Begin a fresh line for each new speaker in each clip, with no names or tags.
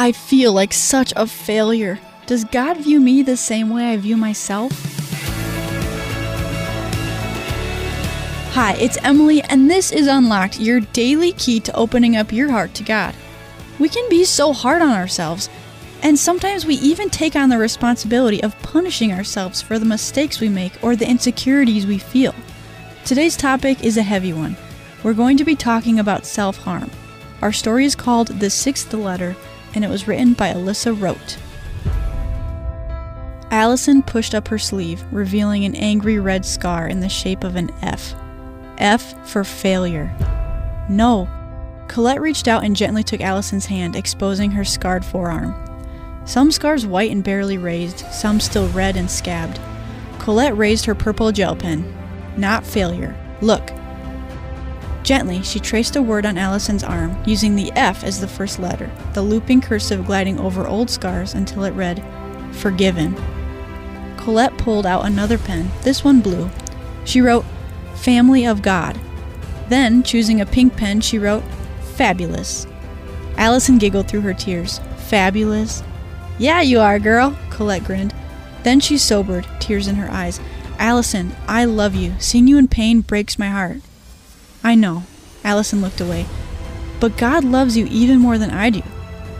I feel like such a failure. Does God view me the same way I view myself? Hi, it's Emily, and this is Unlocked, your daily key to opening up your heart to God. We can be so hard on ourselves, and sometimes we even take on the responsibility of punishing ourselves for the mistakes we make or the insecurities we feel. Today's topic is a heavy one. We're going to be talking about self harm. Our story is called The Sixth Letter, and it was written by Alyssa Rote. Allyson pushed up her sleeve, revealing an angry red scar in the shape of an F. F for failure. No. Colette reached out and gently took Allyson's hand, exposing her scarred forearm. Some scars white and barely raised, some still red and scabbed. Colette raised her purple gel pen. Not failure. Look, Gently, she traced a word on Allyson's arm, using the F as the first letter, the looping cursive gliding over old scars until it read, Forgiven. Colette pulled out another pen, this one blue. She wrote, Family of God. Then, choosing a pink pen, she wrote, Fabulous. Allyson giggled through her tears. Fabulous? Yeah, you are, girl, Colette grinned. Then she sobered, tears in her eyes. Allyson, I love you. Seeing you in pain breaks my heart. I know. Allyson looked away. But God loves you even more than I do.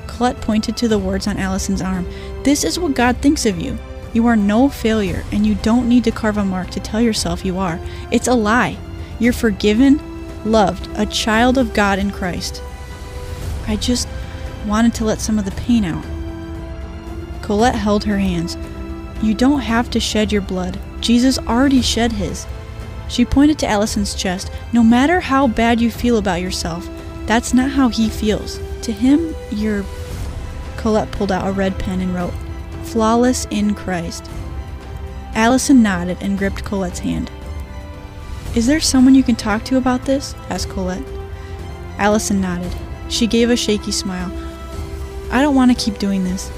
Colette pointed to the words on Allyson's arm. This is what God thinks of you. You are no failure, and you don't need to carve a mark to tell yourself you are. It's a lie. You're forgiven, loved, a child of God in Christ. I just wanted to let some of the pain out. Colette held her hands. You don't have to shed your blood. Jesus already shed his. She pointed to Allyson's chest. No matter how bad you feel about yourself, that's not how he feels. To him, you're. Colette pulled out a red pen and wrote, Flawless in Christ. Allyson nodded and gripped Colette's hand. Is there someone you can talk to about this? asked Colette. Allyson nodded. She gave a shaky smile. I don't want to keep doing this.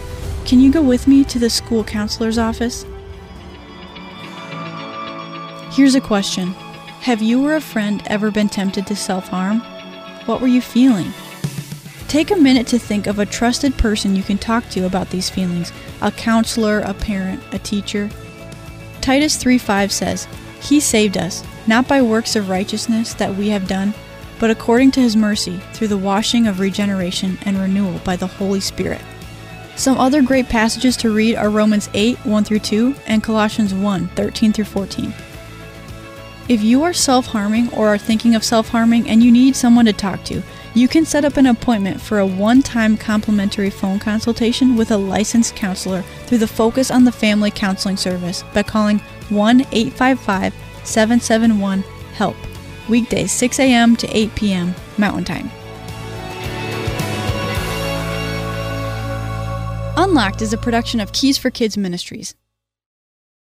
Can you go with me to the school counselor's office? Here's a question Have you or a friend ever been tempted to self harm? What were you feeling? Take a minute to think of a trusted person you can talk to about these feelings a counselor, a parent, a teacher. Titus 3 5 says, He saved us, not by works of righteousness that we have done, but according to His mercy, through the washing of regeneration and renewal by the Holy Spirit. Some other great passages to read are Romans 8 1 through 2 and Colossians 1 13 through 14. If you are self harming or are thinking of self harming and you need someone to talk to, you can set up an appointment for a one time complimentary phone consultation with a licensed counselor through the Focus on the Family Counseling Service by calling 1 855 771 HELP, weekdays 6 a.m. to 8 p.m. Mountain Time. Unlocked is a production of Keys for Kids Ministries.